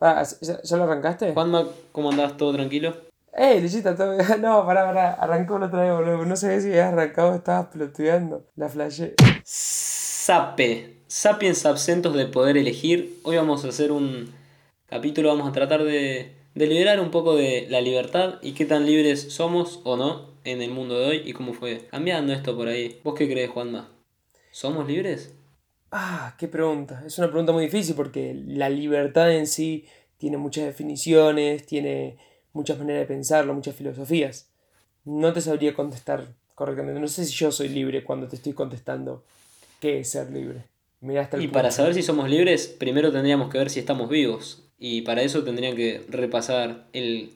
¿ya, ya lo arrancaste? Juanma, ¿cómo andás? ¿Todo tranquilo? ¡Eh, Luchita! Todo... No, pará, pará. Arrancó la otra vez, boludo. No sabía si habías arrancado estabas pelotudeando. La flashé. Sape. Sapiens absentos de poder elegir. Hoy vamos a hacer un capítulo, vamos a tratar de, de liberar un poco de la libertad y qué tan libres somos o no en el mundo de hoy y cómo fue cambiando esto por ahí. ¿Vos qué crees, Juanma? ¿Somos libres? Ah, qué pregunta. Es una pregunta muy difícil porque la libertad en sí tiene muchas definiciones, tiene muchas maneras de pensarlo, muchas filosofías. No te sabría contestar correctamente. No sé si yo soy libre cuando te estoy contestando qué es ser libre. Mirá hasta el y para saber si somos libres, primero tendríamos que ver si estamos vivos. Y para eso tendrían que repasar el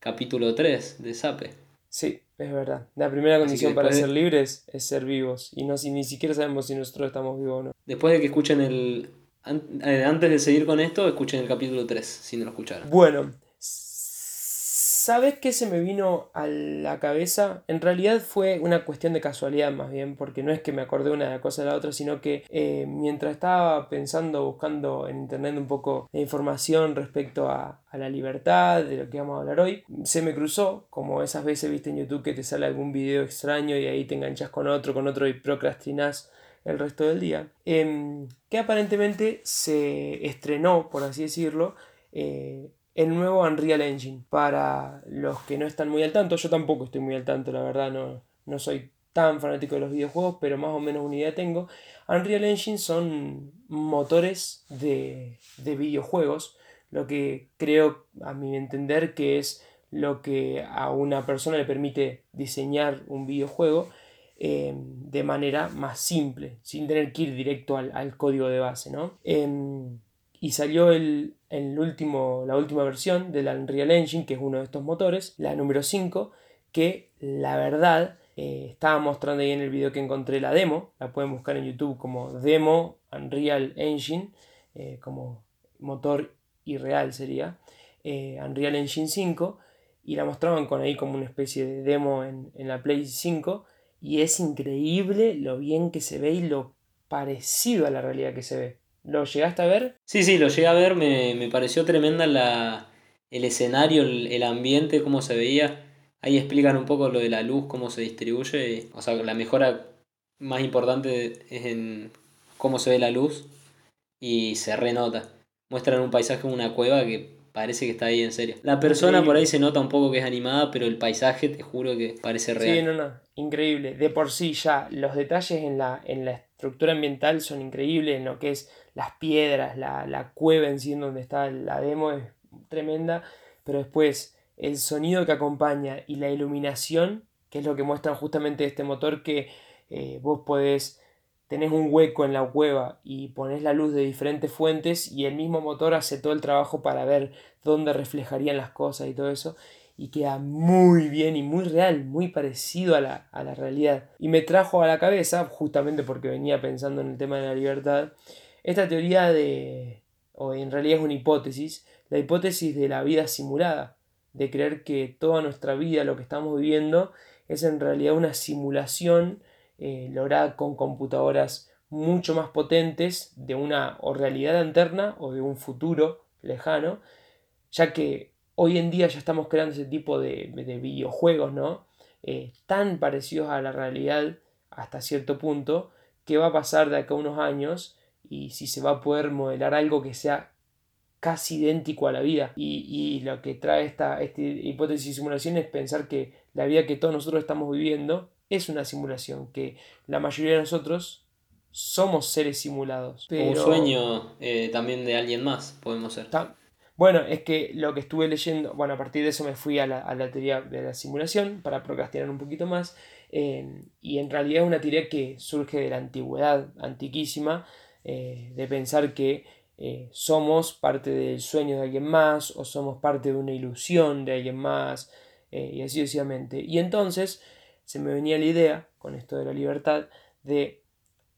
capítulo 3 de Sape. Sí, es verdad. La primera condición para ser libres es ser vivos. Y no si ni siquiera sabemos si nosotros estamos vivos o no. Después de que escuchen el. Eh, antes de seguir con esto, escuchen el capítulo 3, si no lo escucharon. Bueno, ¿Sabes qué se me vino a la cabeza? En realidad fue una cuestión de casualidad más bien, porque no es que me acordé una cosa de la otra, sino que eh, mientras estaba pensando, buscando en internet un poco de información respecto a, la libertad, de lo que vamos a hablar hoy, se me cruzó, como esas veces viste en YouTube que te sale algún video extraño y ahí te enganchas con otro, con otro y procrastinas el resto del día, em, que aparentemente se estrenó, por así decirlo, eh, el nuevo Unreal Engine. Para los que no están muy al tanto, yo tampoco estoy muy al tanto, la verdad, no, no soy tan fanático de los videojuegos, pero más o menos una idea tengo. Unreal Engine son motores de, de videojuegos, lo que creo, a mi entender, que es lo que a una persona le permite diseñar un videojuego eh, de manera más simple, sin tener que ir directo al, código de base. ¿no? Em, y salió el, último, la última versión del Unreal Engine, que es uno de estos motores, la número 5, que la verdad eh, estaba mostrando ahí en el video que encontré la demo, la pueden buscar en YouTube como demo Unreal Engine, eh, como motor irreal sería, eh, Unreal Engine 5, y la mostraban con ahí como una especie de demo en, en la Play 5, y es increíble lo bien que se ve y lo parecido a la realidad que se ve. ¿Lo llegaste a ver? Sí, sí, lo llegué a ver, me, pareció tremenda la, el escenario, el, ambiente, cómo se veía. Ahí explican un poco lo de la luz, cómo se distribuye. O sea, la mejora más importante es en cómo se ve la luz y se renota. Muestran un paisaje en una cueva que parece que está ahí en serio. La persona por ahí se nota un poco que es animada, pero el paisaje te juro que parece real. Sí, no, no, increíble. De por sí ya los detalles en la, en la estructura ambiental son increíbles, en lo que es las piedras, la, cueva en sí donde está la demo es tremenda, pero después el sonido que acompaña y la iluminación, que es lo que muestran justamente este motor que eh, vos podés, tenés un hueco en la cueva y pones la luz de diferentes fuentes y el mismo motor hace todo el trabajo para ver dónde reflejarían las cosas y todo eso y queda muy bien y muy real, muy parecido a la, a la realidad. Y me trajo a la cabeza, justamente porque venía pensando en el tema de la libertad, esta teoría de, o en realidad es una hipótesis, la hipótesis de la vida simulada, de creer que toda nuestra vida, lo que estamos viviendo, es en realidad una simulación eh, lograda con computadoras mucho más potentes de una o realidad interna o de un futuro lejano, ya que hoy en día ya estamos creando ese tipo de, videojuegos, ¿no? Eh, tan parecidos a la realidad hasta cierto punto, que va a pasar de acá a unos años y si se va a poder modelar algo que sea casi idéntico a la vida. Y, lo que trae esta, hipótesis de simulación es pensar que la vida que todos nosotros estamos viviendo es una simulación, que la mayoría de nosotros somos seres simulados. Un sueño eh, también de alguien más, podemos ser. Bueno, es que lo que estuve leyendo, bueno, a partir de eso me fui a la, teoría de la simulación para procrastinar un poquito más, eh, y en realidad es una teoría que surge de la antigüedad, antiquísima, eh, de pensar que eh, somos parte del sueño de alguien más o somos parte de una ilusión de alguien más y así sucesivamente. Y entonces se me venía la idea, con esto de la libertad, de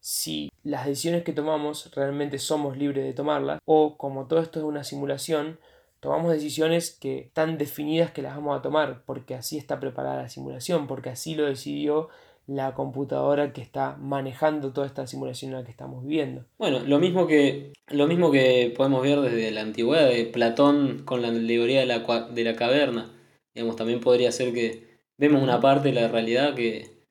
si las decisiones que tomamos realmente somos libres de tomarlas o como todo esto es una simulación, tomamos decisiones que están definidas que las vamos a tomar porque así está preparada la simulación, porque así lo decidió la computadora que está manejando toda esta simulación en la que estamos viviendo. Bueno, lo mismo que, lo mismo que podemos ver desde la antigüedad de Platón con la alegoría de la, de la caverna. Digamos, también podría ser que vemos una parte de la realidad que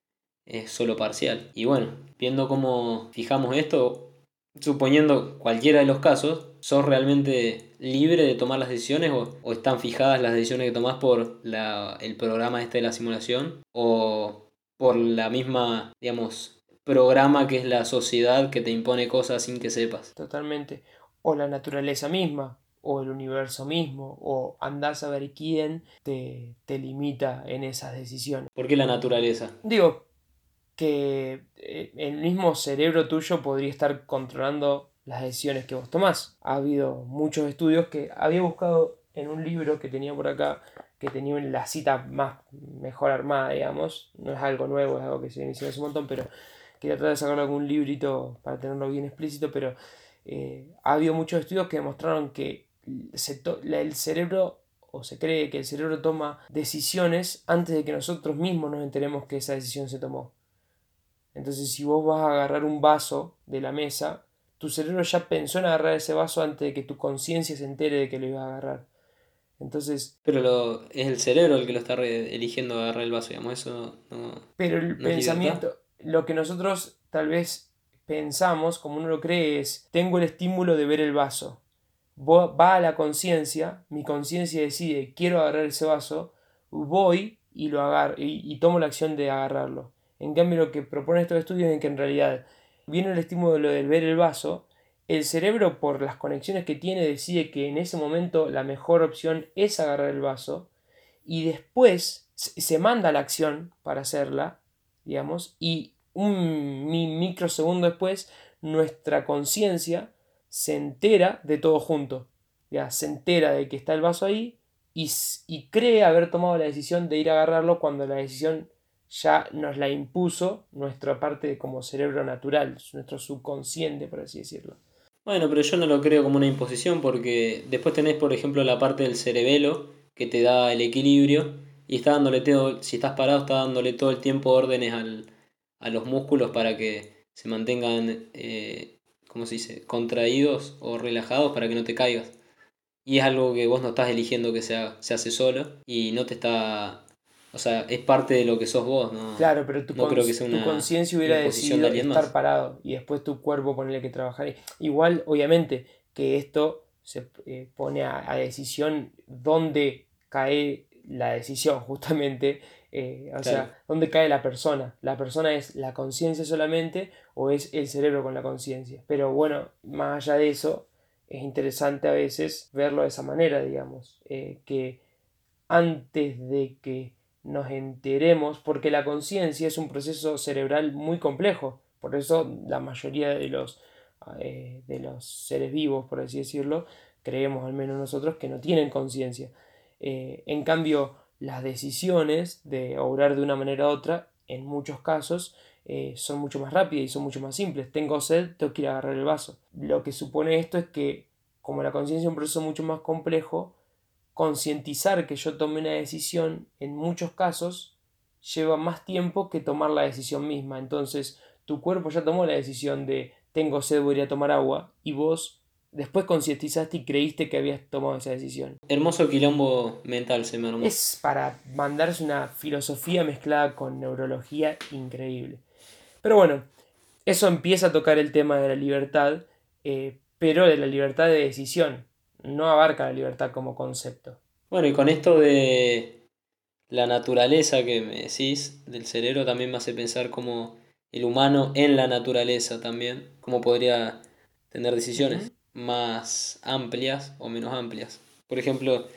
es solo parcial. Y bueno, viendo cómo fijamos esto, suponiendo cualquiera de los casos, ¿sos realmente libre de tomar las decisiones o, están fijadas las decisiones que tomás por la, el programa este de la simulación o por la misma, digamos, programa que es la sociedad que te impone cosas sin que sepas? Totalmente. O la naturaleza misma, o el universo mismo, o andás a ver quién te, te limita en esas decisiones. ¿Por qué la naturaleza? Digo, que eh, el mismo cerebro tuyo podría estar controlando las decisiones que vos tomás. Ha habido muchos estudios que había buscado en un libro que tenía por acá, que tenía la cita más mejor armada, digamos. No es algo nuevo, es algo que se inició hace un montón, pero quería tratar de sacar algún librito para tenerlo bien explícito, pero eh, ha habido muchos estudios que demostraron que el cerebro o se cree que el cerebro toma decisiones antes de que nosotros mismos nos enteremos que esa decisión se tomó. Entonces, si vos vas a agarrar un vaso de la mesa, tu cerebro ya pensó en agarrar ese vaso antes de que tu conciencia se entere de que lo iba a agarrar. Entonces. Pero lo, es el cerebro el que lo está eligiendo agarrar el vaso, digamos, eso no. Pero el pensamiento, lo que nosotros tal vez pensamos, como uno lo cree, es: tengo el estímulo de ver el vaso. Va a la conciencia, mi conciencia decide, quiero agarrar ese vaso, voy y lo agarro, y tomo la acción de agarrarlo. En cambio, lo que proponen estos estudios es que en realidad viene el estímulo del ver el vaso, el cerebro por las conexiones que tiene decide que en ese momento la mejor opción es agarrar el vaso y después se manda la acción para hacerla, digamos, y un microsegundo después nuestra conciencia se entera de todo junto, ya se entera de que está el vaso ahí y, y cree haber tomado la decisión de ir a agarrarlo cuando la decisión ya nos la impuso nuestra parte como cerebro natural, nuestro subconsciente, por así decirlo. Bueno, pero yo no lo creo como una imposición porque después tenés, por ejemplo, la parte del cerebelo que te da el equilibrio y está dándole todo, si estás parado, está dándole todo el tiempo órdenes al, a los músculos para que se mantengan, eh, ¿cómo se dice?, contraídos o relajados para que no te caigas. Y es algo que vos no estás eligiendo que se, se hace solo y no te está o sea, es parte de lo que sos vos, ¿no? Claro, pero tu, conciencia hubiera decidido estar parado y después tu cuerpo ponerle que trabajar. Igual, obviamente, que esto se eh, pone a, decisión dónde cae la decisión, justamente. Eh, o sea, dónde cae la persona. ¿La persona es la conciencia solamente o es el cerebro con la conciencia? Pero bueno, más allá de eso, es interesante a veces verlo de esa manera, digamos. Eh, que antes de que nos enteremos, porque la conciencia es un proceso cerebral muy complejo, por eso la mayoría de los, eh, de los seres vivos, por así decirlo, creemos al menos nosotros que no tienen conciencia. Eh, en cambio, las decisiones de obrar de una manera u otra, en muchos casos, eh, son mucho más rápidas y son mucho más simples. Tengo sed, tengo que ir a agarrar el vaso. Lo que supone esto es que, como la conciencia es un proceso mucho más complejo, concientizar que yo tome una decisión en muchos casos lleva más tiempo que tomar la decisión misma. Entonces, tu cuerpo ya tomó la decisión de tengo sed, voy a tomar agua, y vos después concientizaste y creíste que habías tomado esa decisión. Hermoso quilombo mental se me armó. Es para mandarse una filosofía mezclada con neurología increíble. Pero bueno, eso empieza a tocar el tema de la libertad, eh, pero de la libertad de decisión no abarca la libertad como concepto. Bueno, y con esto de la naturaleza que me decís del cerebro también me hace pensar como el humano en la naturaleza también, cómo podría tener decisiones más amplias o menos amplias. Por ejemplo,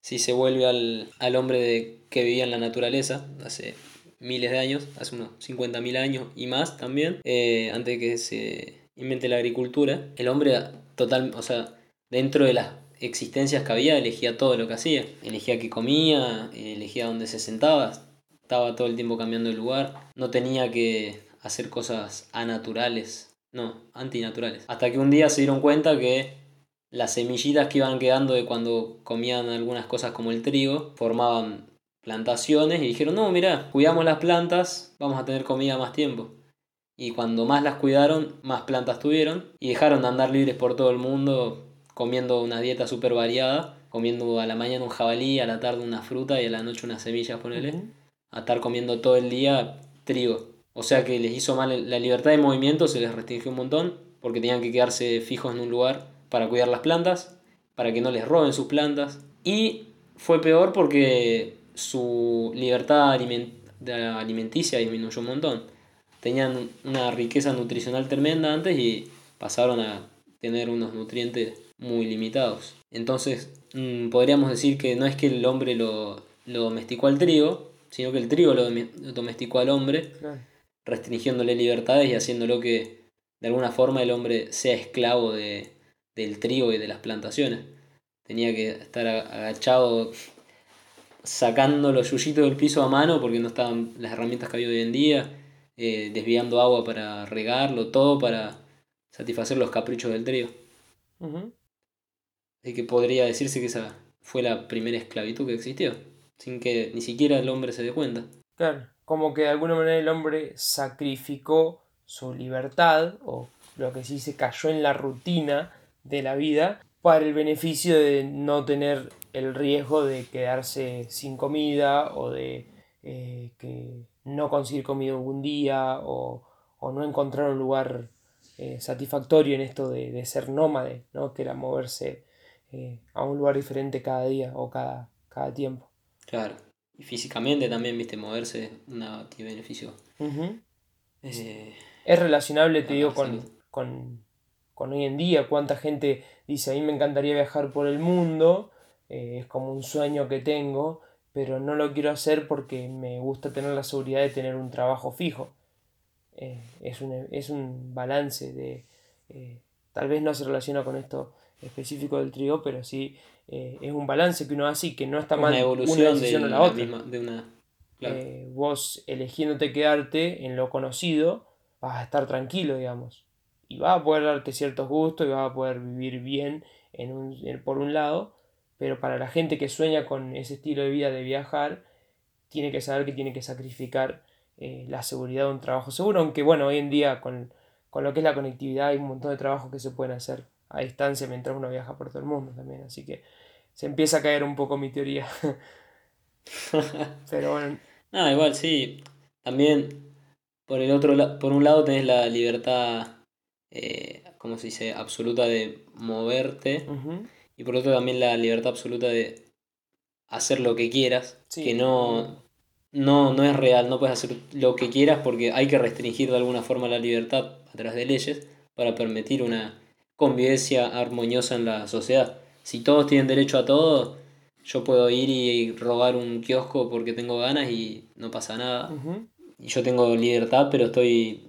si se vuelve al, al hombre de, que vivía en la naturaleza hace miles de años, hace unos 50.000 años y más también, eh, antes de que se invente la agricultura, el hombre total, o sea, dentro de las existencias que había, elegía todo lo que hacía. Elegía qué comía, elegía dónde se sentaba, estaba todo el tiempo cambiando de lugar. No tenía que hacer cosas anaturales, no, antinaturales. Hasta que un día se dieron cuenta que las semillitas que iban quedando de cuando comían algunas cosas como el trigo formaban plantaciones y dijeron, no, mira, cuidamos las plantas, vamos a tener comida más tiempo. Y cuando más las cuidaron, más plantas tuvieron y dejaron de andar libres por todo el mundo comiendo una dieta súper variada, comiendo a la mañana un jabalí, a la tarde una fruta y a la noche unas semillas, ponele, a estar comiendo todo el día trigo. O sea que les hizo mal la libertad de movimiento, se les restringió un montón, porque tenían que quedarse fijos en un lugar para cuidar las plantas, para que no les roben sus plantas. Y fue peor porque su libertad alimenticia disminuyó un montón. Tenían una riqueza nutricional tremenda antes y pasaron a tener unos nutrientes muy limitados. Entonces, mm, podríamos decir que no es que el hombre lo, domesticó al trigo, sino que el trigo lo domesticó al hombre, restringiéndole libertades y haciéndolo que de alguna forma el hombre sea esclavo de, del trigo y de las plantaciones. Tenía que estar agachado sacando los yuyitos del piso a mano porque no estaban las herramientas que había hoy en día, eh, desviando agua para regarlo, todo para satisfacer los caprichos del trigo. Que podría decirse que esa fue la primera esclavitud que existió, sin que ni siquiera el hombre se dé cuenta. Claro, como que de alguna manera el hombre sacrificó su libertad, o lo que sí se cayó en la rutina de la vida, para el beneficio de no tener el riesgo de quedarse sin comida o de eh, que no conseguir comida algún día o, no encontrar un lugar eh, satisfactorio en esto de, ser nómade, ¿no? que era moverse eh, a un lugar diferente cada día o cada, cada tiempo. Claro, y físicamente también, viste, moverse una, tiene beneficio. es relacionable, te digo, con, con, con hoy en día, cuánta gente dice, a mí me encantaría viajar por el mundo, eh, es como un sueño que tengo, pero no lo quiero hacer porque me gusta tener la seguridad de tener un trabajo fijo. Eh, es, un, es, un, balance de... Eh, tal vez no se relaciona con esto específico del trigo, pero sí es un balance que uno hace y que no está mal una evolución de, la otra. de una, vos eligiéndote quedarte en lo conocido, vas a estar tranquilo, digamos. Y vas a poder darte ciertos gustos y vas a poder vivir bien en un, por un lado, pero para la gente que sueña con ese estilo de vida de viajar, tiene que saber que tiene que sacrificar eh, la seguridad de un trabajo seguro, aunque bueno, hoy en día con, lo que es la conectividad hay un montón de trabajos que se pueden hacer a distancia mientras uno viaja por todo el mundo también, así que se empieza a caer un poco mi teoría. pero bueno. No, igual sí, también por el otro por un lado tenés la libertad, eh, ¿cómo se dice?, absoluta de moverte. Y por otro también la libertad absoluta de hacer lo que quieras, que no, no, no es real, no puedes hacer lo que quieras porque hay que restringir de alguna forma la libertad a través de leyes para permitir una convivencia armoniosa en la sociedad. Si todos tienen derecho a todo, yo puedo ir y robar un kiosco porque tengo ganas y no pasa nada. Y yo tengo libertad, pero estoy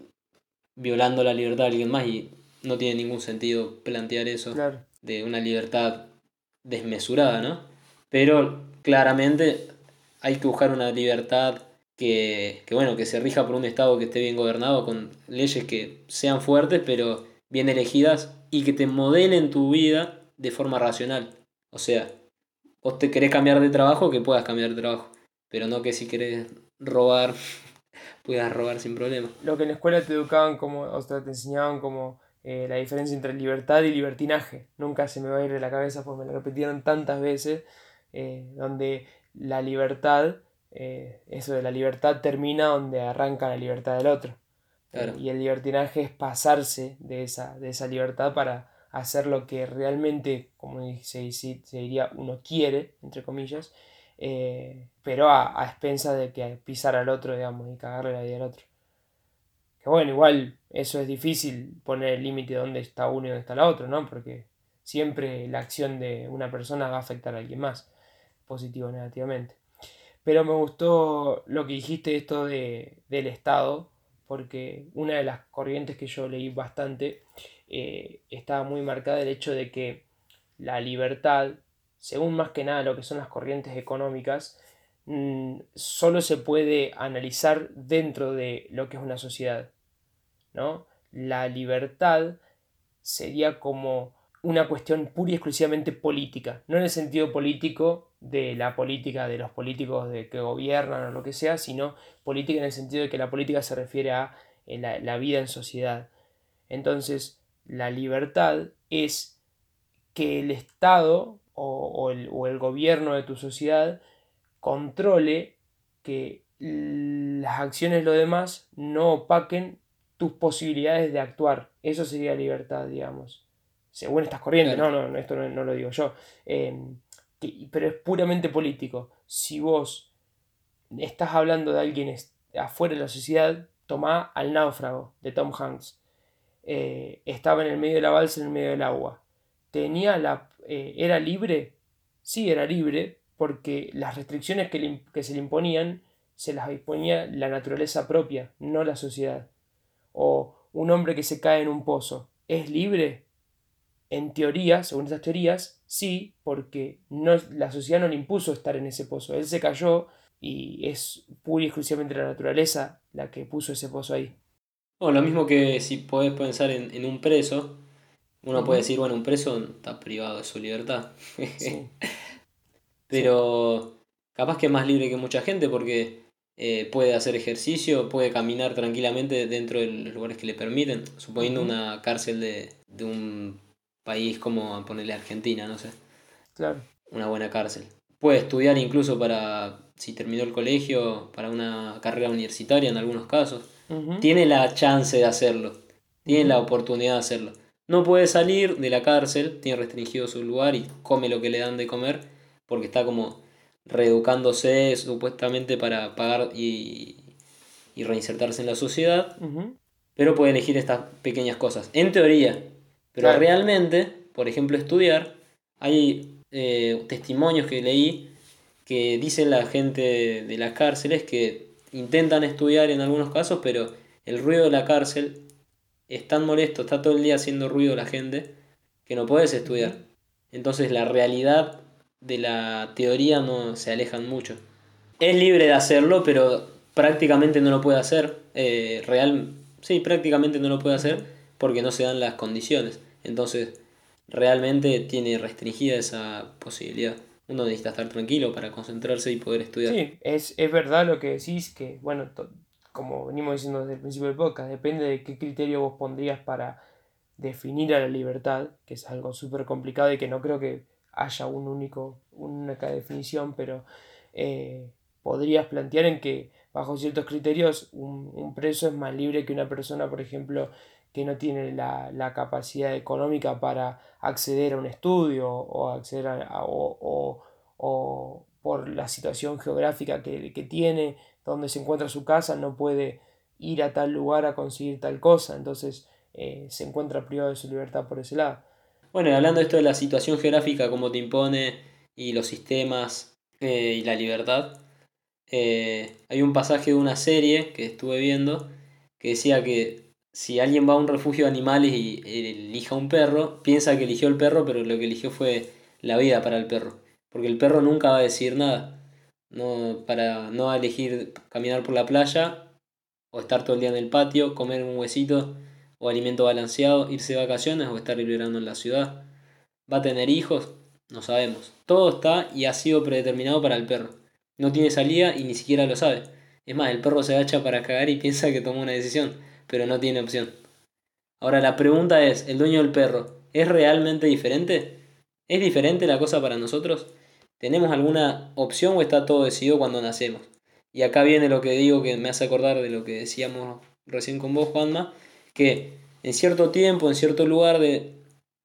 violando la libertad de alguien más y no tiene ningún sentido plantear eso. Claro de una libertad desmesurada, ¿no? Pero claramente hay que buscar una libertad que, bueno, que se rija por un Estado que esté bien gobernado, con leyes que sean fuertes, pero bien elegidas y que te modelen tu vida de forma racional. O sea, vos te querés cambiar de trabajo, que puedas cambiar de trabajo, pero no que si querés robar, puedas robar sin problema. Lo que en la escuela te educaban como, o sea, te enseñaban como eh, la diferencia entre libertad y libertinaje. Nunca se me va a ir de la cabeza porque me lo repitieron tantas veces, eh, donde la libertad, eh, eso de la libertad termina donde arranca la libertad del otro. Y el libertinaje es pasarse de esa, de esa libertad para hacer lo que realmente, como se, se, diría, uno quiere, entre comillas, pero a, a expensas de que pisar al otro, digamos, y cagarle la vida al otro. Que bueno, igual eso es difícil poner el límite de dónde está uno y dónde está la otra, ¿no? Porque siempre la acción de una persona va a afectar a alguien más, positivo o negativamente. Pero me gustó lo que dijiste esto de, del Estado, porque una de las corrientes que yo leí bastante eh, estaba muy marcada el hecho de que la libertad, según más que nada lo que son las corrientes económicas, Mm, solo se puede analizar dentro de lo que es una sociedad. ¿no? La libertad sería como una cuestión pura y exclusivamente política, no en el sentido político de la política de los políticos de que gobiernan o lo que sea, sino política en el sentido de que la política se refiere a la, la vida en sociedad. Entonces, la libertad es que el Estado o, el, o, el, gobierno de tu sociedad controle que las acciones de los demás no opaquen tus posibilidades de actuar. Eso sería libertad, digamos. Según estas corrientes, no, no, esto no, lo digo yo. Em, pero es puramente político. Si vos estás hablando de alguien afuera de la sociedad, toma al náufrago de Tom Hanks. Eh, estaba en el medio de la balsa, en el medio del agua. Tenía la, eh, ¿Era libre? Sí, era libre, porque las restricciones que, que se le imponían se las imponía la naturaleza propia, no la sociedad. O un hombre que se cae en un pozo, ¿es libre? En teoría, según esas teorías, sí, porque no, la sociedad no le impuso estar en ese pozo. Él se cayó y es pura y exclusivamente la naturaleza la que puso ese pozo ahí. Bueno, lo mismo que si podés pensar en, un preso, uno puede decir, bueno, un preso está privado de su libertad. Pero capaz que es más libre que mucha gente porque eh, puede hacer ejercicio, puede caminar tranquilamente dentro de los lugares que le permiten, suponiendo una cárcel de, de un país como ponerle Argentina, no sé. Claro. Una buena cárcel. Puede estudiar incluso para, si terminó el colegio, para una carrera universitaria en algunos casos. Tiene la chance de hacerlo, tiene la oportunidad de hacerlo. No puede salir de la cárcel, tiene restringido su lugar y come lo que le dan de comer, porque está como reeducándose supuestamente para pagar y, y reinsertarse en la sociedad, pero puede elegir estas pequeñas cosas. En teoría, pero realmente, por ejemplo, estudiar, hay eh, testimonios que leí que dicen la gente de las cárceles que intentan estudiar en algunos casos, pero el ruido de la cárcel es tan molesto, está todo el día haciendo ruido la gente, que no puedes estudiar. Entonces la realidad de la teoría no se alejan mucho. Es libre de hacerlo, pero prácticamente no lo puede hacer. Eh, real, sí, prácticamente no lo puede hacer porque no se dan las condiciones. Entonces, realmente tiene restringida esa posibilidad. Uno necesita estar tranquilo para concentrarse y poder estudiar. Sí, es, es verdad lo que decís, que, bueno, como venimos diciendo desde el principio del podcast, depende de qué criterio vos pondrías para definir a la libertad, que es algo súper complicado y que no creo que haya un único, una definición, pero eh, podrías plantear en que bajo ciertos criterios un preso es más libre que una persona, por ejemplo, que no tiene la, capacidad económica para acceder a un estudio o acceder a, o, por la situación geográfica que, tiene, donde se encuentra su casa, no puede ir a tal lugar a conseguir tal cosa, entonces eh, se encuentra privado de su libertad por ese lado. Bueno, hablando de esto de la situación geográfica, como te impone, y los sistemas eh, y la libertad, eh, hay un pasaje de una serie que estuve viendo que decía que si alguien va a un refugio de animales y elija un perro, piensa que eligió el perro, pero lo que eligió fue la vida para el perro. Porque el perro nunca va a decir nada. No, para no elegir caminar por la playa, o estar todo el día en el patio, comer un huesito o alimento balanceado, irse de vacaciones o estar liberando en la ciudad. ¿Va a tener hijos? No sabemos. Todo está y ha sido predeterminado para el perro. No tiene salida y ni siquiera lo sabe. Es más, el perro se agacha para cagar y piensa que tomó una decisión pero no tiene opción. Ahora la pregunta es, ¿el dueño del perro es realmente diferente? ¿Es diferente la cosa para nosotros? ¿Tenemos alguna opción o está todo decidido cuando nacemos? Y acá viene lo que digo que me hace acordar de lo que decíamos recién con vos, Juanma, que en cierto tiempo, en cierto lugar de,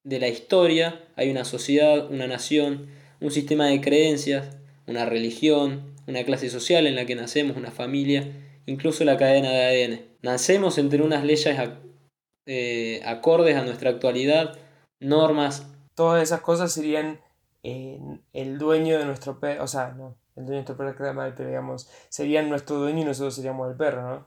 de la historia, hay una sociedad, una nación, un sistema de creencias, una religión, una clase social en la que nacemos, una familia, incluso la cadena de ADN. Nacemos entre unas leyes eh, acordes a nuestra actualidad, normas. Todas esas cosas serían eh, el dueño de nuestro perro, o sea, no, el dueño de nuestro perro queda mal, pero digamos, serían nuestro dueño y nosotros seríamos el perro, ¿no?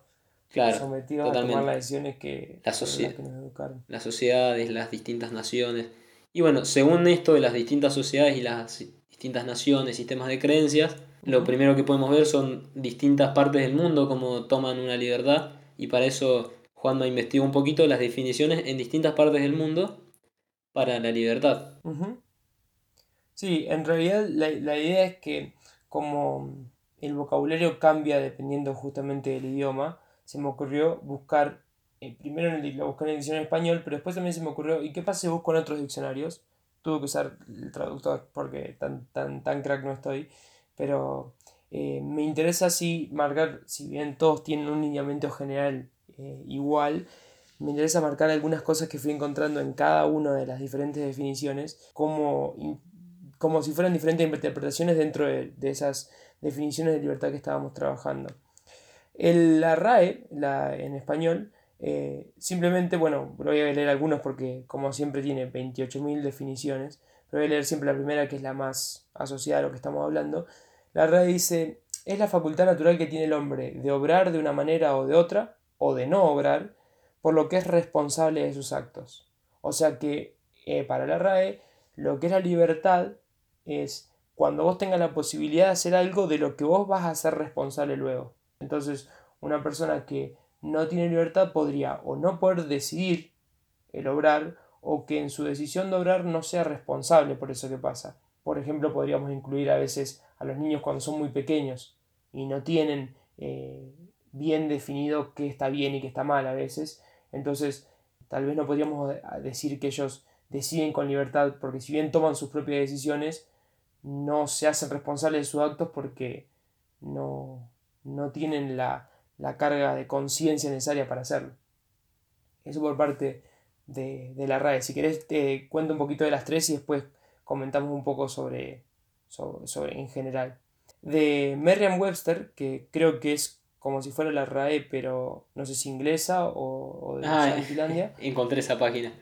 Claro. Sometidos a tomar las decisiones que, la que nos educaron. Las sociedades, las distintas naciones. Y bueno, según esto de las distintas sociedades y las distintas naciones, sistemas de creencias, lo primero que podemos ver son distintas partes del mundo, como toman una libertad, y para eso Juanma investigó un poquito las definiciones en distintas partes del mundo, para la libertad. Sí, en realidad la, idea es que como el vocabulario cambia dependiendo justamente del idioma, se me ocurrió buscar, eh, primero lo busqué en el diccionario español, pero después también se me ocurrió, ¿y qué pasa si busco en otros diccionarios? Tuve que usar el traductor porque tan, tan, tan crack no estoy, pero eh, me interesa así marcar, si bien todos tienen un lineamiento general eh, igual, me interesa marcar algunas cosas que fui encontrando en cada una de las diferentes definiciones, como, como si fueran diferentes interpretaciones dentro de, esas definiciones de libertad que estábamos trabajando. El, la RAE, la, en español, eh, simplemente, bueno, voy a leer algunos porque como siempre tiene 28.000 definiciones, pero voy a leer siempre la primera que es la más asociada a lo que estamos hablando. La RAE dice, es la facultad natural que tiene el hombre de obrar de una manera o de otra, o de no obrar, por lo que es responsable de sus actos. O sea que eh, para la RAE lo que es la libertad es cuando vos tengas la posibilidad de hacer algo de lo que vos vas a ser responsable luego. Entonces, una persona que no tiene libertad podría o no poder decidir el obrar o que en su decisión de obrar no sea responsable por eso que pasa. Por ejemplo, podríamos incluir a veces a los niños cuando son muy pequeños y no tienen eh, bien definido qué está bien y qué está mal a veces. Entonces, tal vez no podríamos decir que ellos deciden con libertad, porque si bien toman sus propias decisiones, no se hacen responsables de sus actos porque no, no tienen la, la carga de conciencia necesaria para hacerlo. Eso por parte de, de, la RAE. Si querés te cuento un poquito de las tres y después comentamos un poco sobre, sobre, sobre en general. De Merriam-Webster, que creo que es como si fuera la RAE, pero no sé si inglesa o, de ah, Finlandia. Encontré esa página.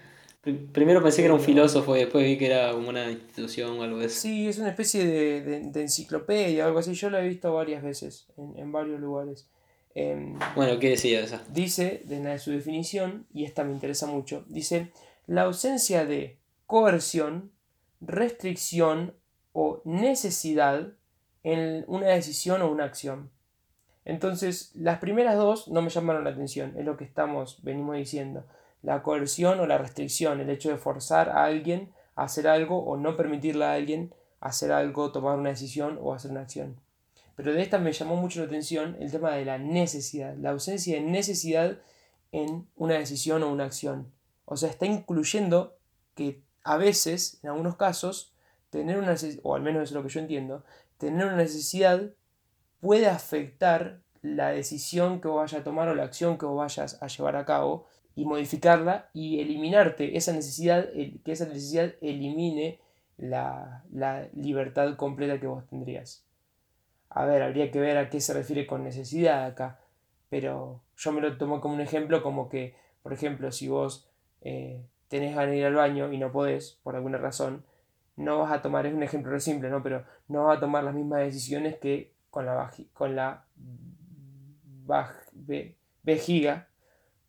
Primero pensé que era un filósofo y después vi que era como una institución o algo de eso. Sí, es una especie de, de, enciclopedia o algo así. Yo la he visto varias veces en, en varios lugares. Em, bueno, ¿qué decía esa? Dice, de su definición, y esta me interesa mucho, dice, la ausencia de coerción, restricción o necesidad en una decisión o una acción. Entonces, las primeras dos no me llamaron la atención, es lo que estamos, venimos diciendo. La coerción o la restricción, el hecho de forzar a alguien a hacer algo o no permitirle a alguien hacer algo, tomar una decisión o hacer una acción. Pero de esta me llamó mucho la atención el tema de la necesidad, la ausencia de necesidad en una decisión o una acción. O sea, está incluyendo que a veces, en algunos casos, tener una o al menos es lo que yo entiendo, tener una necesidad puede afectar la decisión que vos vayas a tomar o la acción que vos vayas a llevar a cabo y modificarla y eliminarte esa necesidad, que esa necesidad elimine la, libertad completa que vos tendrías. A ver, habría que ver a qué se refiere con necesidad acá, pero yo me lo tomo como un ejemplo, como que, por ejemplo, si vos eh, tenés ganas de ir al baño y no podés, por alguna razón, no vas a tomar, es un ejemplo simple, ¿no? Pero no vas a tomar las mismas decisiones que con la, con la vejiga,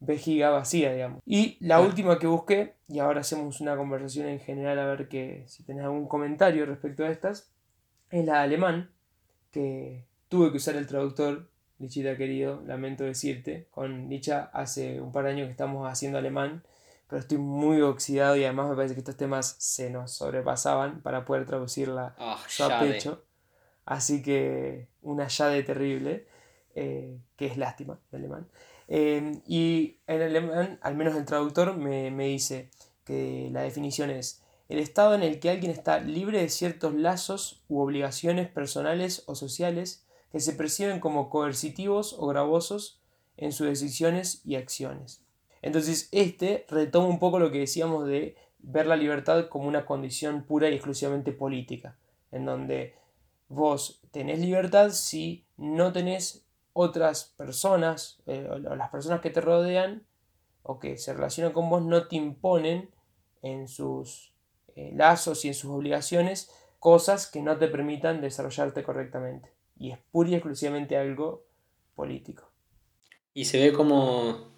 vejiga vacía, digamos. Y la última que busqué, y ahora hacemos una conversación en general a ver que, si tenés algún comentario respecto a estas, es la alemán, que tuve que usar el traductor, Lichita querido, lamento decirte, con Licha hace un par de años que estamos haciendo alemán, pero estoy muy oxidado y además me parece que estos temas se nos sobrepasaban para poder traducirla oh, a pecho. Así que una llave terrible, eh, que es lástima en alemán. Eh, y en alemán, al menos el traductor me, me dice que la definición es el estado en el que alguien está libre de ciertos lazos u obligaciones personales o sociales que se perciben como coercitivos o gravosos en sus decisiones y acciones. Entonces, este retoma un poco lo que decíamos de ver la libertad como una condición pura y exclusivamente política, en donde vos tenés libertad si no tenés otras personas eh, o las personas que te rodean o que se relacionan con vos no te imponen en sus eh, lazos y en sus obligaciones cosas que no te permitan desarrollarte correctamente. Y es pura y exclusivamente algo político. Y se ve como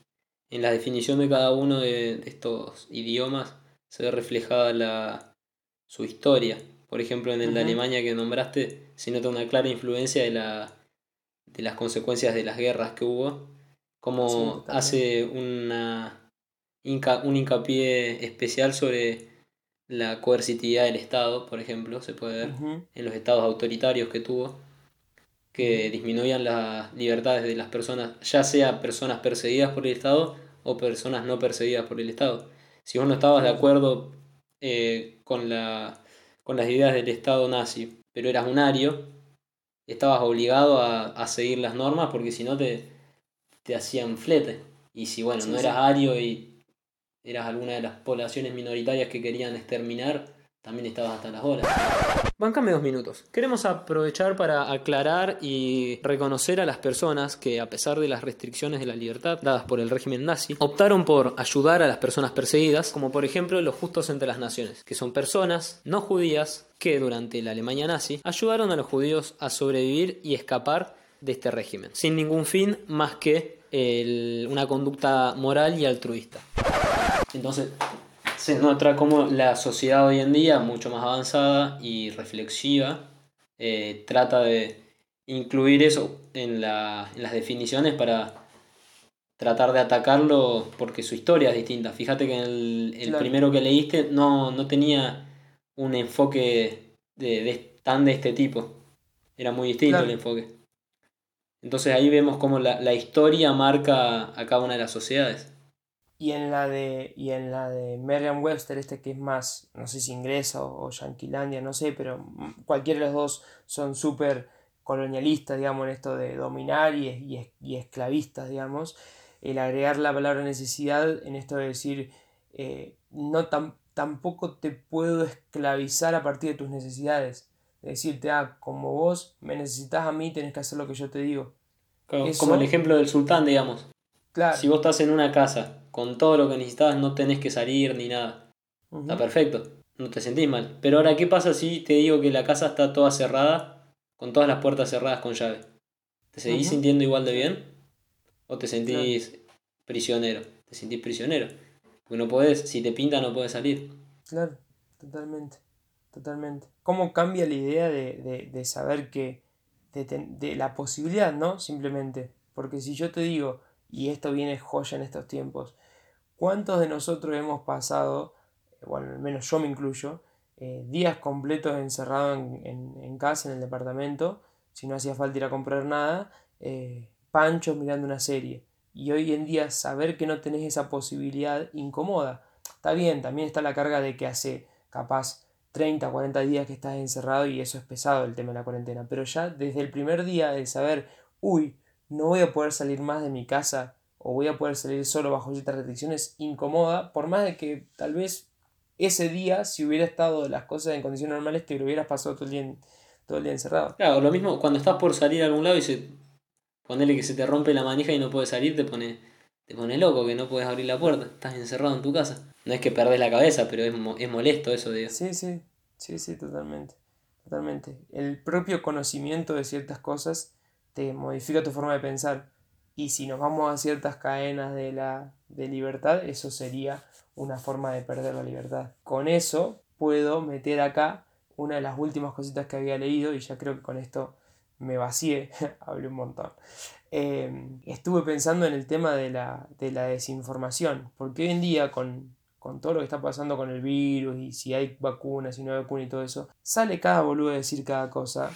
en la definición de cada uno de, estos idiomas se ve reflejada la, su historia. Por ejemplo, en el de Alemania que nombraste, se nota una clara influencia de, la, de las consecuencias de las guerras que hubo, como hace una, un hincapié especial sobre la coercitividad del Estado, por ejemplo, se puede ver en los estados autoritarios que tuvo, que disminuían las libertades de las personas, ya sea personas perseguidas por el Estado o personas no perseguidas por el Estado. Si vos no estabas de acuerdo eh, con, la, con las ideas del Estado nazi, pero eras un ario, estabas obligado a, seguir las normas porque si no te, te hacían flete. Y si bueno, no eras ario y eras alguna de las poblaciones minoritarias que querían exterminar, también estabas hasta las horas. Bancame dos minutos. Queremos aprovechar para aclarar y reconocer a las personas que, a pesar de las restricciones de la libertad dadas por el régimen nazi, optaron por ayudar a las personas perseguidas, como por ejemplo los justos entre las naciones, que son personas no judías que durante la Alemania nazi ayudaron a los judíos a sobrevivir y escapar de este régimen, sin ningún fin más que una conducta moral y altruista. Entonces, se nota como la sociedad hoy en día, mucho más avanzada y reflexiva, eh, trata de incluir eso en, las definiciones para tratar de atacarlo porque su historia es distinta. Fíjate que el, el primero que leíste no, no tenía un enfoque de, tan de este tipo. Era muy distinto el enfoque. Entonces ahí vemos cómo la, la historia marca a cada una de las sociedades. Y en la de, y en la de Merriam Webster, este que es más, no sé si inglesa o, o yanquilandia, no sé, pero cualquiera de los dos son súper colonialistas, digamos, en esto de dominar y, y, esclavistas, digamos. El agregar la palabra necesidad en esto de decir, eh, no tampoco te puedo esclavizar a partir de tus necesidades. De decirte, ah, como vos me necesitas a mí, tenés que hacer lo que yo te digo. como el ejemplo del sultán, digamos. Claro. Si vos estás en una casa con todo lo que necesitabas, no tenés que salir ni nada. Está perfecto, no te sentís mal. Pero ahora, ¿qué pasa si te digo que la casa está toda cerrada, con todas las puertas cerradas con llave? ¿Te seguís sintiendo igual de bien? ¿O te sentís prisionero? Te sentís prisionero. Porque no podés, si te pinta no puedes salir. Claro, totalmente, totalmente. ¿Cómo cambia la idea de, de, saber que, de, de la posibilidad, ¿no? Simplemente. Porque si yo te digo, y esto viene joya en estos tiempos, ¿Cuántos de nosotros hemos pasado, bueno, al menos yo me incluyo, eh, días completos encerrados en, casa, en el departamento, si no hacía falta ir a comprar nada, eh, panchos mirando una serie? Y hoy en día saber que no tenés esa posibilidad incomoda. Está bien, también está la carga de que hace capaz 30, 40 días que estás encerrado y eso es pesado el tema de la cuarentena. Pero ya desde el primer día el saber, uy, no voy a poder salir más de mi casa o voy a poder salir solo bajo ciertas restricciones incomoda, por más de que tal vez ese día, si hubiera estado las cosas en condiciones normales, te lo hubieras pasado todo el día, todo el día encerrado. Claro, lo mismo cuando estás por salir a algún lado y se ponele que se te rompe la manija y no puedes salir, te pone, te pone loco que no puedes abrir la puerta, estás encerrado en tu casa. No es que perdés la cabeza, pero es, es molesto eso, de Sí, sí, sí, sí, totalmente. Totalmente. El propio conocimiento de ciertas cosas te modifica tu forma de pensar y si nos vamos a ciertas cadenas de, la, de libertad, eso sería una forma de perder la libertad. Con eso puedo meter acá una de las últimas cositas que había leído y ya creo que con esto me vacié, hablé un montón. Em, estuve pensando en el tema de la, desinformación, porque hoy en día con, con, todo lo que está pasando con el virus y si hay vacunas, si no hay vacunas y todo eso, sale cada boludo a decir cada cosa.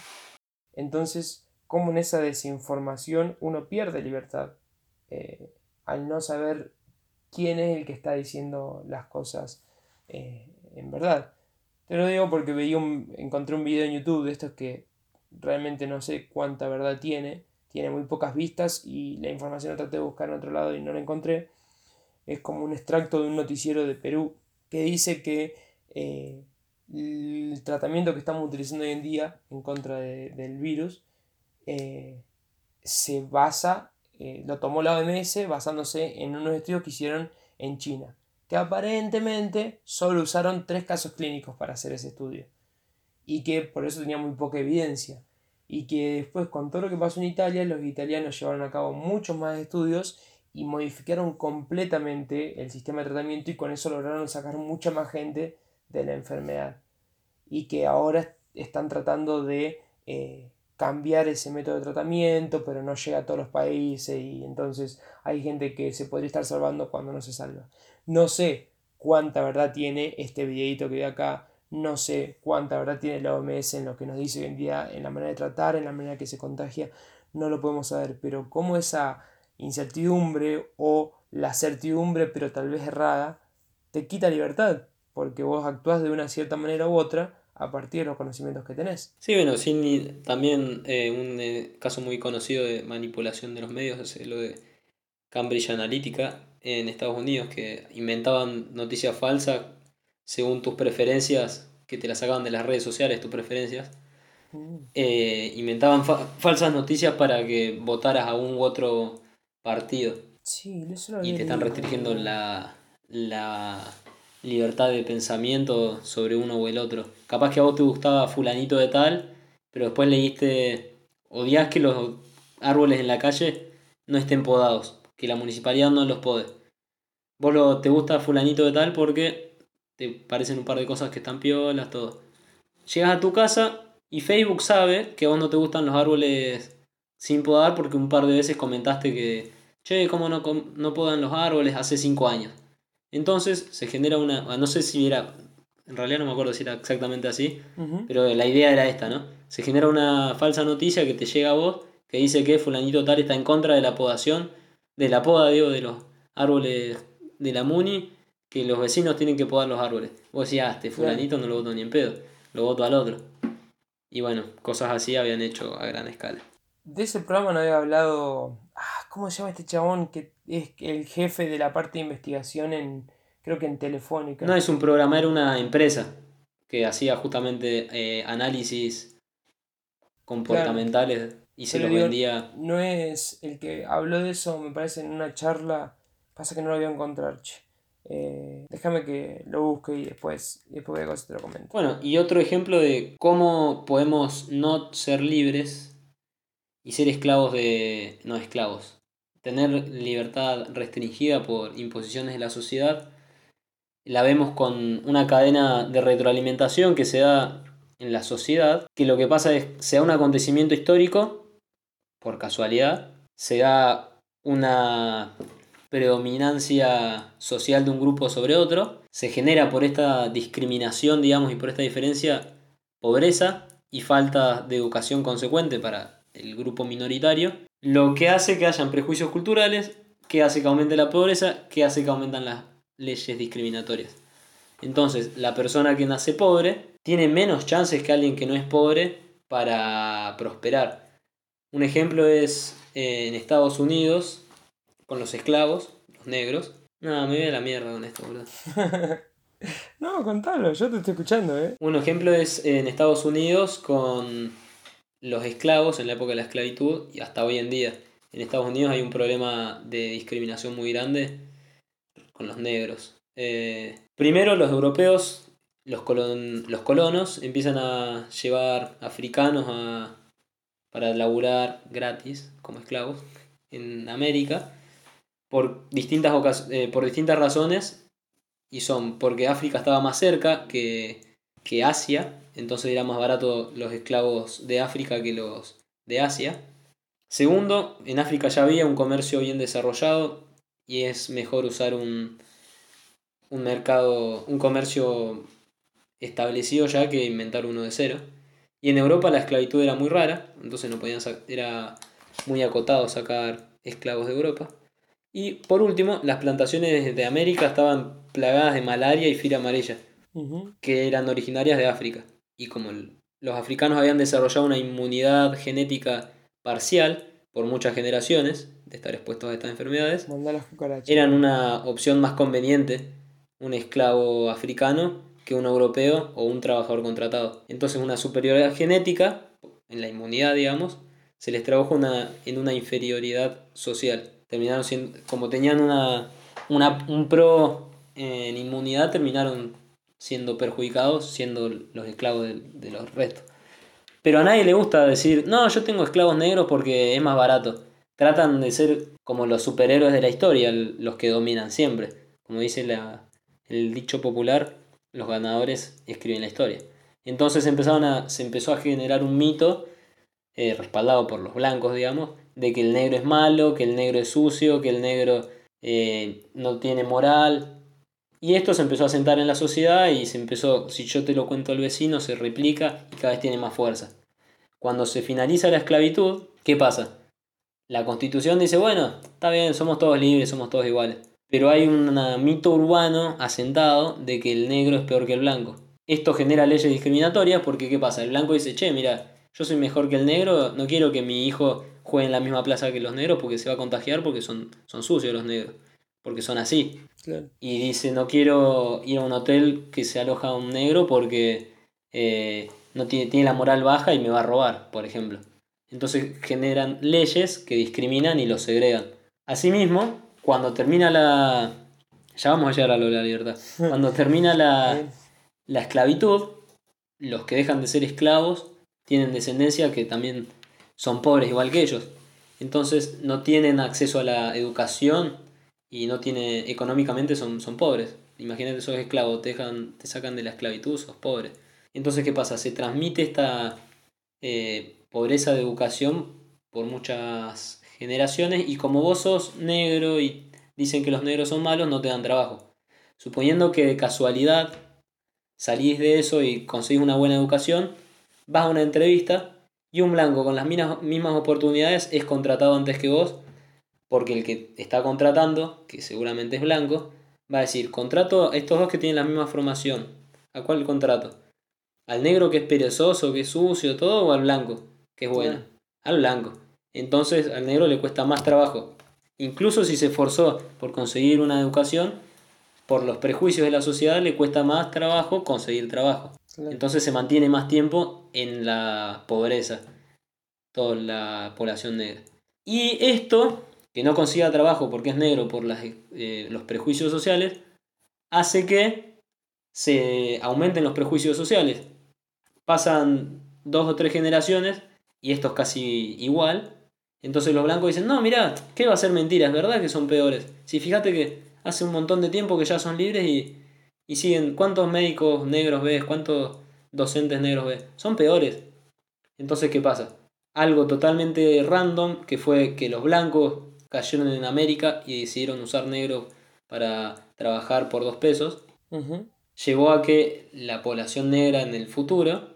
Entonces cómo en esa desinformación uno pierde libertad eh, al no saber quién es el que está diciendo las cosas eh, en verdad. Te lo digo porque veía encontré un video en YouTube de estos que realmente no sé cuánta verdad tiene, tiene muy pocas vistas y la información la traté de buscar en otro lado y no la encontré. Es como un extracto de un noticiero de Perú que dice que eh, el tratamiento que estamos utilizando hoy en día en contra del virus eh, se basa, eh, lo tomó la OMS basándose en unos estudios que hicieron en China, que aparentemente solo usaron tres casos clínicos para hacer ese estudio y que por eso tenía muy poca evidencia y que después con todo lo que pasó en Italia los italianos llevaron a cabo muchos más estudios y modificaron completamente el sistema de tratamiento y con eso lograron sacar mucha más gente de la enfermedad y que ahora están tratando de eh, cambiar ese método de tratamiento, pero no llega a todos los países y entonces hay gente que se podría estar salvando cuando no se salva. No sé cuánta verdad tiene este videito que ve acá, no sé cuánta verdad tiene la OMS en lo que nos dice hoy en día, en la manera de tratar, en la manera que se contagia, no lo podemos saber, pero cómo esa incertidumbre o la certidumbre, pero tal vez errada, te quita libertad, porque vos actúas de una cierta manera u otra a partir de los conocimientos que tenés. Sí, bueno, también eh, un eh, caso muy conocido de manipulación de los medios es lo de Cambridge Analytica en Estados Unidos, que inventaban noticias falsas según tus preferencias, que te las sacaban de las redes sociales, tus preferencias. Mm. Eh, inventaban falsas noticias para que votaras a un u otro partido. Sí, eso y te están restringiendo la, la libertad de pensamiento sobre uno o el otro. Capaz que a vos te gustaba fulanito de tal, pero después leíste, odias que los árboles en la calle no estén podados, que la municipalidad no los pode. Vos lo, te gusta fulanito de tal porque te parecen un par de cosas que están piolas, todo. Llegas a tu casa y Facebook sabe que a vos no te gustan los árboles sin podar porque un par de veces comentaste que, che, ¿cómo no, no podan los árboles hace cinco años? Entonces se genera una, ah, no sé si era, en realidad no me acuerdo si era exactamente así, pero la idea era esta, ¿no? Se genera una falsa noticia que te llega a vos que dice que fulanito tal está en contra de la podación, de la poda, digo, de los árboles de la MUNI, que los vecinos tienen que podar los árboles. Vos decías, ah, este fulanito no lo voto ni en pedo, lo voto al otro. Y bueno, cosas así habían hecho a gran escala. De ese programa no había hablado. Ah, ¿Cómo se llama este chabón que es el jefe de la parte de investigación en. Creo que en Telefónica. No es un programa, era una empresa que hacía justamente eh, análisis comportamentales y se los vendía. No es el que habló de eso, me parece, en una charla. Pasa que no lo voy a encontrar, eh, déjame que lo busque y después, después de cosas te lo comento. Bueno, y otro ejemplo de cómo podemos no ser libres y ser esclavos de... no esclavos. Tener libertad restringida por imposiciones de la sociedad. La vemos con una cadena de retroalimentación que se da en la sociedad, que lo que pasa es, se da un acontecimiento histórico, por casualidad, se da una predominancia social de un grupo sobre otro, se genera por esta discriminación, digamos, y por esta diferencia, pobreza y falta de educación consecuente para el grupo minoritario, lo que hace que hayan prejuicios culturales, que hace que aumente la pobreza, que hace que aumentan las leyes discriminatorias. Entonces, la persona que nace pobre tiene menos chances que alguien que no es pobre para prosperar. Un ejemplo es eh, en Estados Unidos, con los esclavos, los negros. No, me voy a la mierda con esto, boludo. no, contalo, yo te estoy escuchando, eh. Un ejemplo es en Estados Unidos con los esclavos en la época de la esclavitud y hasta hoy en día. En Estados Unidos hay un problema de discriminación muy grande con los negros. Eh, primero los europeos, los, colonos, empiezan a llevar africanos a, para laburar gratis como esclavos en América por distintas, eh, por distintas razones y son porque África estaba más cerca que, que Asia entonces era más barato los esclavos de África que los de Asia. Segundo, en África ya había un comercio bien desarrollado y es mejor usar un, un mercado, un comercio establecido ya que inventar uno de cero. Y en Europa la esclavitud era muy rara, entonces no podían era muy acotado sacar esclavos de Europa. Y por último, las plantaciones de América estaban plagadas de malaria y fiebre amarilla, que eran originarias de África y como los africanos habían desarrollado una inmunidad genética parcial por muchas generaciones de estar expuestos a estas enfermedades, eran una opción más conveniente un esclavo africano que un europeo o un trabajador contratado. Entonces una superioridad genética, en la inmunidad digamos, se les trabajó una, en una inferioridad social. Terminaron siendo, como tenían una, una, un pro en inmunidad, terminaron siendo perjudicados, siendo los esclavos de, los restos. Pero a nadie le gusta decir, no, yo tengo esclavos negros porque es más barato. Tratan de ser como los superhéroes de la historia, los que dominan siempre. Como dice la, el dicho popular, los ganadores escriben la historia. Entonces empezaron a, se empezó a generar un mito, eh, respaldado por los blancos, digamos, de que el negro es malo, que el negro es sucio, que el negro eh, no tiene moral, Y esto se empezó a sentar en la sociedad y se empezó, si yo te lo cuento al vecino, se replica y cada vez tiene más fuerza. Cuando se finaliza la esclavitud, ¿qué pasa? La constitución dice, bueno, está bien, somos todos libres, somos todos iguales. Pero hay un mito urbano asentado de que el negro es peor que el blanco. Esto genera leyes discriminatorias porque ¿qué pasa? El blanco dice, che, mira, yo soy mejor que el negro, no quiero que mi hijo juegue en la misma plaza que los negros porque se va a contagiar porque son, son sucios los negros, porque son así. Y dice, no quiero ir a un hotel que se aloja un negro porque eh, no tiene, tiene la moral baja y me va a robar, por ejemplo. Entonces generan leyes que discriminan y los segregan. Asimismo, cuando termina la... Ya vamos a llegar a lo de la libertad. Cuando termina la, la esclavitud, los que dejan de ser esclavos tienen descendencia que también son pobres igual que ellos. Entonces no tienen acceso a la educación y no tiene económicamente son, son pobres. Imagínate, sos esclavo, te, dejan, te sacan de la esclavitud, sos pobre. Entonces, ¿qué pasa? Se transmite esta eh, pobreza de educación por muchas generaciones y como vos sos negro y dicen que los negros son malos, no te dan trabajo. Suponiendo que de casualidad salís de eso y conseguís una buena educación, vas a una entrevista y un blanco con las mismas oportunidades es contratado antes que vos, porque el que está contratando, que seguramente es blanco, va a decir, contrato a estos dos que tienen la misma formación. ¿A cuál contrato? ¿Al negro que es perezoso, que es sucio, todo, o al blanco? Que es bueno, al blanco. Entonces al negro le cuesta más trabajo. Incluso si se esforzó por conseguir una educación, por los prejuicios de la sociedad le cuesta más trabajo conseguir trabajo. Entonces se mantiene más tiempo en la pobreza, toda la población negra. Y esto, que no consiga trabajo porque es negro por las, eh, los prejuicios sociales, hace que se aumenten los prejuicios sociales. Pasan dos o tres generaciones y esto es casi igual. Entonces los blancos dicen, no, mira, ¿qué va a ser mentira? Es verdad que son peores. Si fíjate que hace un montón de tiempo que ya son libres y, y siguen, ¿cuántos médicos negros ves? ¿Cuántos docentes negros ves? Son peores. Entonces, ¿qué pasa? Algo totalmente random, que fue que los blancos cayeron en América y decidieron usar negros para trabajar por dos pesos, llevó a que la población negra en el futuro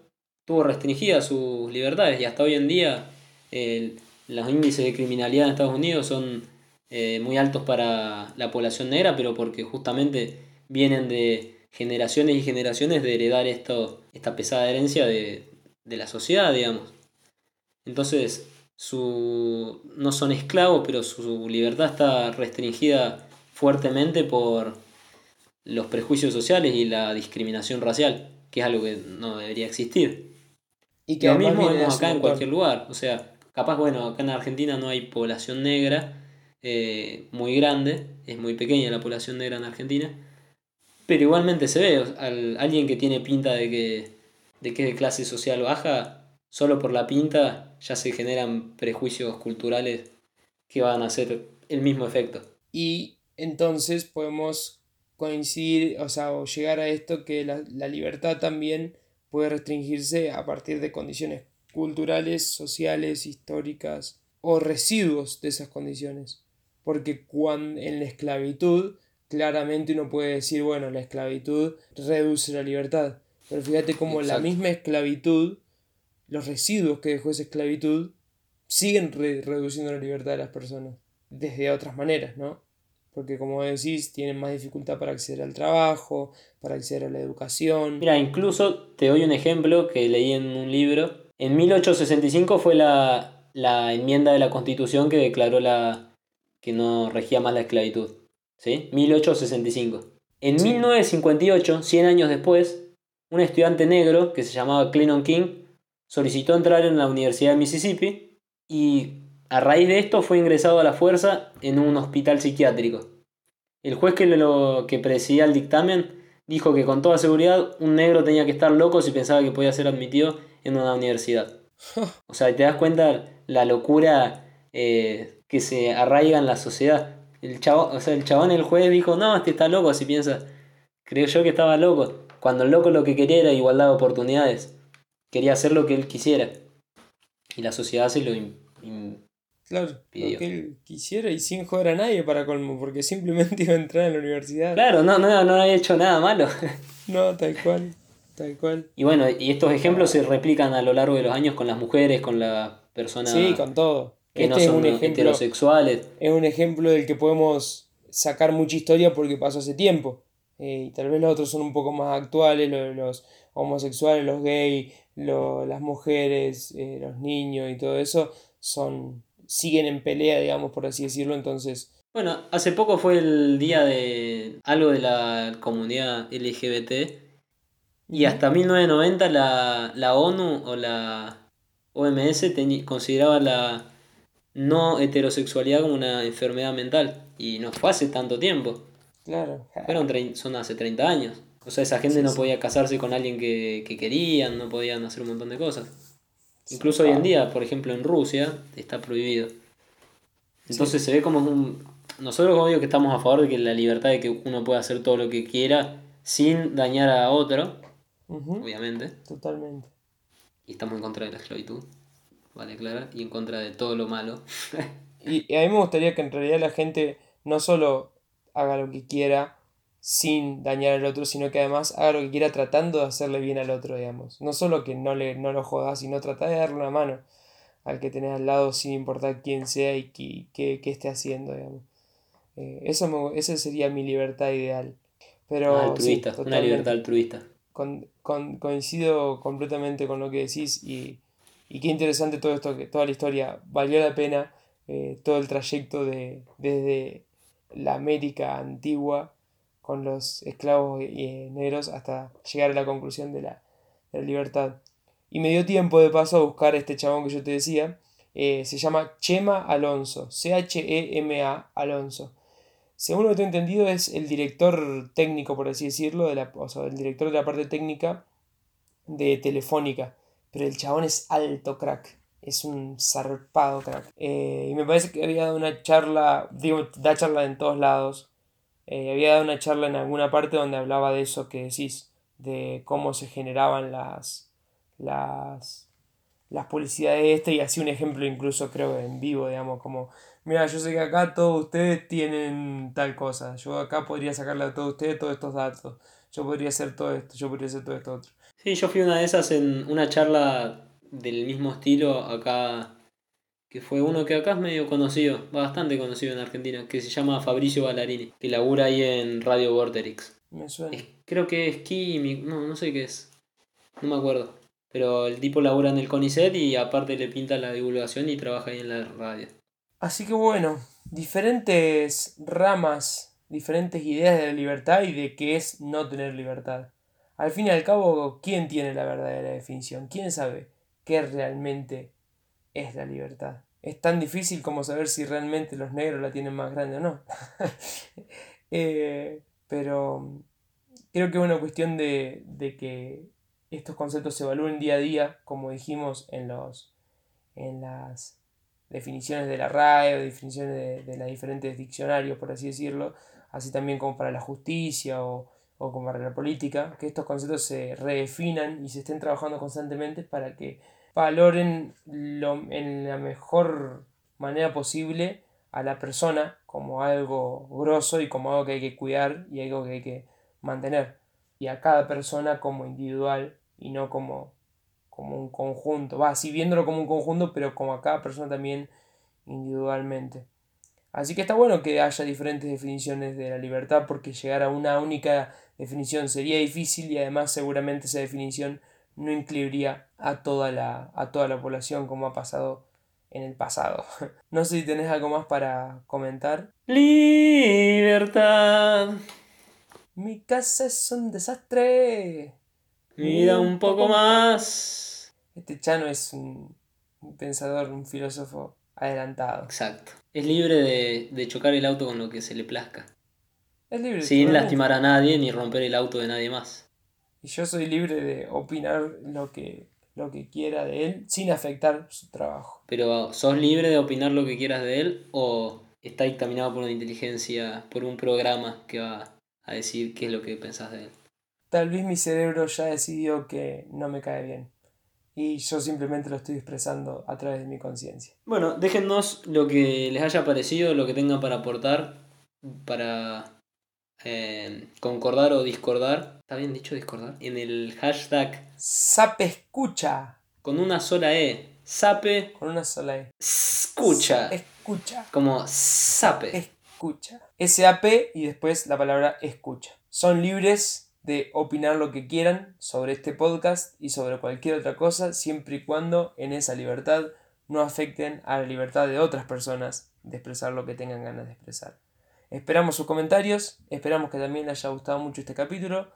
tuvo restringidas sus libertades y hasta hoy en día los índices de criminalidad en Estados Unidos son eh, muy altos para la población negra, pero porque justamente vienen de generaciones y generaciones de heredar esto, esta pesada herencia de, de la sociedad, digamos. Entonces, su, no son esclavos, pero su libertad está restringida fuertemente por los prejuicios sociales y la discriminación racial, que es algo que no debería existir. Y que lo mismo vemos acá en cualquier lugar. O sea, capaz, bueno, acá en Argentina no hay población negra eh, muy grande, es muy pequeña la población negra en Argentina, pero igualmente se ve, al, alguien que tiene pinta de que, de que es de clase social baja, solo por la pinta ya se generan prejuicios culturales que van a hacer el mismo efecto. Y entonces podemos coincidir, o sea, o llegar a esto que la, la libertad también puede restringirse a partir de condiciones culturales, sociales, históricas o residuos de esas condiciones. Porque cuando, en la esclavitud, claramente uno puede decir, bueno, la esclavitud reduce la libertad. Pero fíjate cómo la misma esclavitud, los residuos que dejó esa esclavitud, siguen reduciendo la libertad de las personas. Desde otras maneras, ¿no? Porque como decís, tienen más dificultad para acceder al trabajo, para acceder a la educación. Mira, incluso te doy un ejemplo que leí en un libro. En 1865 fue la, enmienda de la Constitución que declaró la que no regía más la esclavitud. ¿Sí? 1865. En 1958, 100 años después, un estudiante negro que se llamaba Clennon King solicitó entrar en la Universidad de Mississippi y a raíz de esto fue ingresado a la fuerza en un hospital psiquiátrico. El juez que, lo, que presidía el dictamen dijo que con toda seguridad un negro tenía que estar loco si pensaba que podía ser admitido en una universidad. O sea, te das cuenta la locura eh, que se arraiga en la sociedad. El chabón, o sea, el chabón, el juez dijo, no, este está loco, si piensa. Creo yo que estaba loco. Cuando el loco lo que quería era igualdad de oportunidades. Quería hacer lo que él quisiera. Y la sociedad se lo Claro, lo que él quisiera y sin joder a nadie para colmo, porque simplemente iba a entrar en la universidad. Claro, no, no, no había hecho nada malo. no, tal cual, tal cual. Y bueno, y estos ejemplos se replican a lo largo de los años con las mujeres, con las personas... Sí, con todo. Que no este son heterosexuales. Es un ejemplo del que podemos sacar mucha historia porque pasó hace tiempo. Eh, y tal vez los otros son un poco más actuales, los, los homosexuales, los gays, las mujeres, eh, los niños y todo eso son siguen en pelea, digamos, por así decirlo, entonces... Bueno, hace poco fue el día de algo de la comunidad LGBT y hasta 1990 la, la ONU o la OMS consideraba la no heterosexualidad como una enfermedad mental y no fue hace tanto tiempo. Claro. Fueron son hace 30 años. O sea, esa gente no podía casarse con alguien que, que querían, no podían hacer un montón de cosas. Incluso hoy en día, por ejemplo, en Rusia está prohibido. Entonces se ve como un... Nosotros obvio que estamos a favor de que la libertad de que uno pueda hacer todo lo que quiera sin dañar a otro, obviamente. Totalmente. Y estamos en contra de la esclavitud, vale, Clara, y en contra de todo lo malo. y a mí me gustaría que en realidad la gente no solo haga lo que quiera, sin dañar al otro, sino que además haga lo que quiera tratando de hacerle bien al otro, digamos. No solo que no, le, no lo jodas, sino tratar de darle una mano al que tenés al lado sin importar quién sea y qué, esté haciendo, digamos. Eh, eso esa sería mi libertad ideal. Pero, ah, altruista, una libertad altruista. coincido completamente con lo que decís y, y qué interesante todo esto, que toda la historia valió la pena, eh, todo el trayecto de, desde la América antigua con los esclavos eh, negros hasta llegar a la conclusión de la, libertad. Y me dio tiempo de paso a buscar este chabón que yo te decía. Eh, se llama Chema Alonso, C-H-E-M-A Alonso. Según lo que he entendido, es el director técnico, por así decirlo, de la, o sea, el director de la parte técnica de Telefónica. Pero el chabón es alto crack. Es un zarpado crack. Eh, y me parece que había dado una charla, digo, da charla en todos lados. Eh, había dado una charla en alguna parte donde hablaba de eso que decís, de cómo se generaban las, las, las publicidades de este y así un ejemplo incluso creo en vivo, digamos, como, mira, yo sé que acá todos ustedes tienen tal cosa, yo acá podría sacarle a todos ustedes todos estos datos, yo podría hacer todo esto, yo podría hacer todo esto otro. Sí, yo fui una de esas en una charla del mismo estilo acá que fue uno que acá es medio conocido, bastante conocido en Argentina, que se llama Fabricio Ballarini, que labura ahí en Radio Vorterix. Me suena. creo que es químico, no, no sé qué es, no me acuerdo. Pero el tipo labura en el CONICET y aparte le pinta la divulgación y trabaja ahí en la radio. Así que bueno, diferentes ramas, diferentes ideas de la libertad y de qué es no tener libertad. Al fin y al cabo, ¿quién tiene la verdadera definición? ¿Quién sabe qué realmente es la libertad. Es tan difícil como saber si realmente los negros la tienen más grande o no. Eh, pero creo que es una cuestión de, que estos conceptos se evalúen día a día, como dijimos en, los, en las definiciones de la RAE o definiciones de, de los diferentes diccionarios, por así decirlo, así también como para la justicia o, o como para la política, que estos conceptos se redefinan y se estén trabajando constantemente para que valoren en la mejor manera posible a la persona como algo grosso y como algo que hay que cuidar y algo que hay que mantener. Y a cada persona como individual y no como, como un conjunto. Va, así viéndolo como un conjunto, pero como a cada persona también individualmente. Así que está bueno que haya diferentes definiciones de la libertad porque llegar a una única definición sería difícil y además seguramente esa definición no incluiría a toda la, a toda la población como ha pasado en el pasado. No sé si tenés algo más para comentar. Libertad. Mi casa es un desastre. Mira un poco más. Este Chano es un, pensador, un filósofo adelantado. Exacto. Es libre de, de, chocar el auto con lo que se le plazca. Es libre. Sin lastimar a nadie ni romper el auto de nadie más y yo soy libre de opinar lo que, lo que quiera de él sin afectar su trabajo. Pero ¿sos libre de opinar lo que quieras de él o está dictaminado por una inteligencia, por un programa que va a decir qué es lo que pensás de él? Tal vez mi cerebro ya decidió que no me cae bien y yo simplemente lo estoy expresando a través de mi conciencia. Bueno, déjennos lo que les haya parecido, lo que tengan para aportar, para eh, concordar o discordar. ¿Está bien dicho discordar? En el hashtag Sape escucha. Con una sola E. Sape. Con una sola E. Escucha. Escucha. Como sape. Escucha. S-A-P y después la palabra escucha. Son libres de opinar lo que quieran sobre este podcast y sobre cualquier otra cosa, siempre y cuando en esa libertad no afecten a la libertad de otras personas de expresar lo que tengan ganas de expresar. Esperamos sus comentarios, esperamos que también les haya gustado mucho este capítulo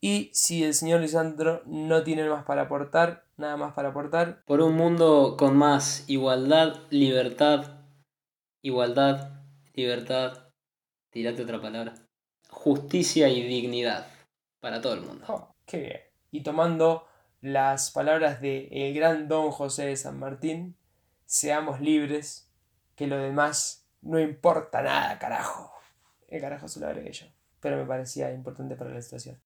y si el señor Lisandro no tiene más para aportar, nada más para aportar. Por un mundo con más igualdad, libertad, igualdad, libertad, tirate otra palabra, justicia y dignidad para todo el mundo. Oh, qué bien. Y tomando las palabras de el gran don José de San Martín, seamos libres, que lo demás no importa nada, carajo. El carajo se lo agregué yo. Pero me parecía importante para la situación.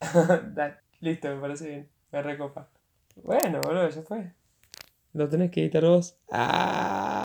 Listo, me parece bien. Me recopa. Bueno, boludo, ya fue. Lo tenés que editar vos. Ah.